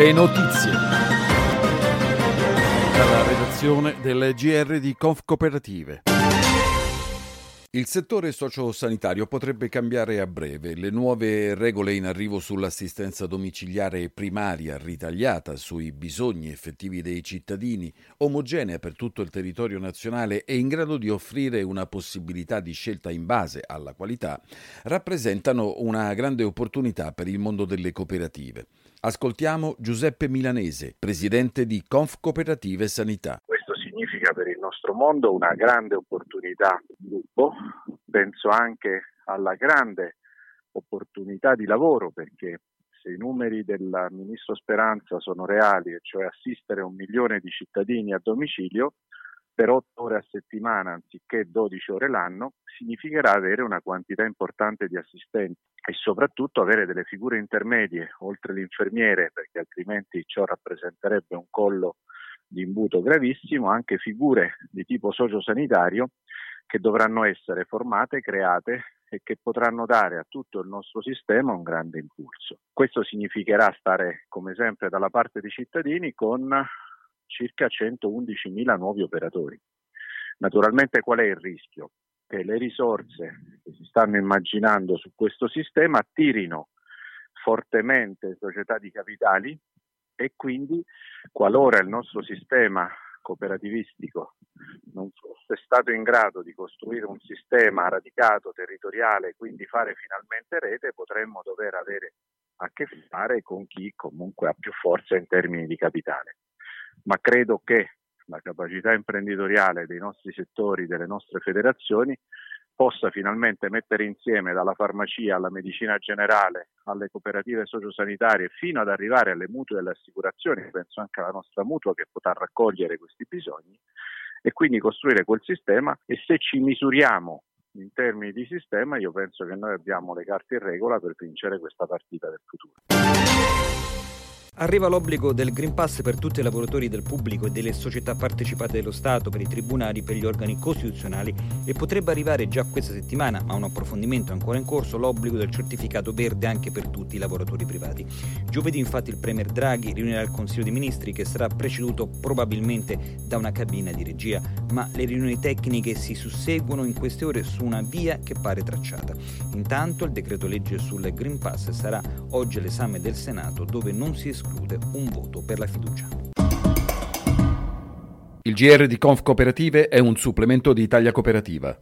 Le notizie. Dalla redazione del GR di Conf Cooperative. Il settore sociosanitario potrebbe cambiare a breve. Le nuove regole in arrivo sull'assistenza domiciliare primaria ritagliata sui bisogni effettivi dei cittadini, omogenea per tutto il territorio nazionale e in grado di offrire una possibilità di scelta in base alla qualità, rappresentano una grande opportunità per il mondo delle cooperative. Ascoltiamo Giuseppe Milanese, presidente di Conf Cooperative Sanità. Significa per il nostro mondo una grande opportunità di sviluppo, penso anche alla grande opportunità di lavoro perché se i numeri del ministro Speranza sono reali, e cioè assistere un milione di cittadini a domicilio per otto ore a settimana anziché 12 ore l'anno, significherà avere una quantità importante di assistenti e soprattutto avere delle figure intermedie oltre l'infermiere, perché altrimenti ciò rappresenterebbe un collo di imbuto gravissimo, anche figure di tipo sociosanitario che dovranno essere formate, create e che potranno dare a tutto il nostro sistema un grande impulso. Questo significherà stare, come sempre, dalla parte dei cittadini con circa 111.000 nuovi operatori. Naturalmente qual è il rischio? Che le risorse che si stanno immaginando su questo sistema attirino fortemente società di capitali e quindi qualora il nostro sistema cooperativistico non fosse stato in grado di costruire un sistema radicato, territoriale, quindi fare finalmente rete, potremmo dover avere a che fare con chi comunque ha più forza in termini di capitale. Ma credo che la capacità imprenditoriale dei nostri settori, delle nostre federazioni, possa finalmente mettere insieme dalla farmacia alla medicina generale, alle cooperative sociosanitarie, fino ad arrivare alle mutue e alle assicurazioni, penso anche alla nostra mutua che potrà raccogliere questi bisogni, e quindi costruire quel sistema e se ci misuriamo in termini di sistema, io penso che noi abbiamo le carte in regola per vincere questa partita del futuro. Arriva l'obbligo del Green Pass per tutti i lavoratori del pubblico e delle società partecipate dello Stato, per i tribunali, per gli organi costituzionali e potrebbe arrivare già questa settimana, ma un approfondimento è ancora in corso, l'obbligo del certificato verde anche per tutti i lavoratori privati. Giovedì infatti il Premier Draghi riunirà il Consiglio dei Ministri che sarà preceduto probabilmente da una cabina di regia, ma le riunioni tecniche si susseguono in queste ore su una via che pare tracciata. Intanto il decreto legge sul Green Pass sarà oggi all'esame del Senato dove non si esclude esclude un voto per la fiducia. Il GR di Conf Cooperative è un supplemento di Italia Cooperativa.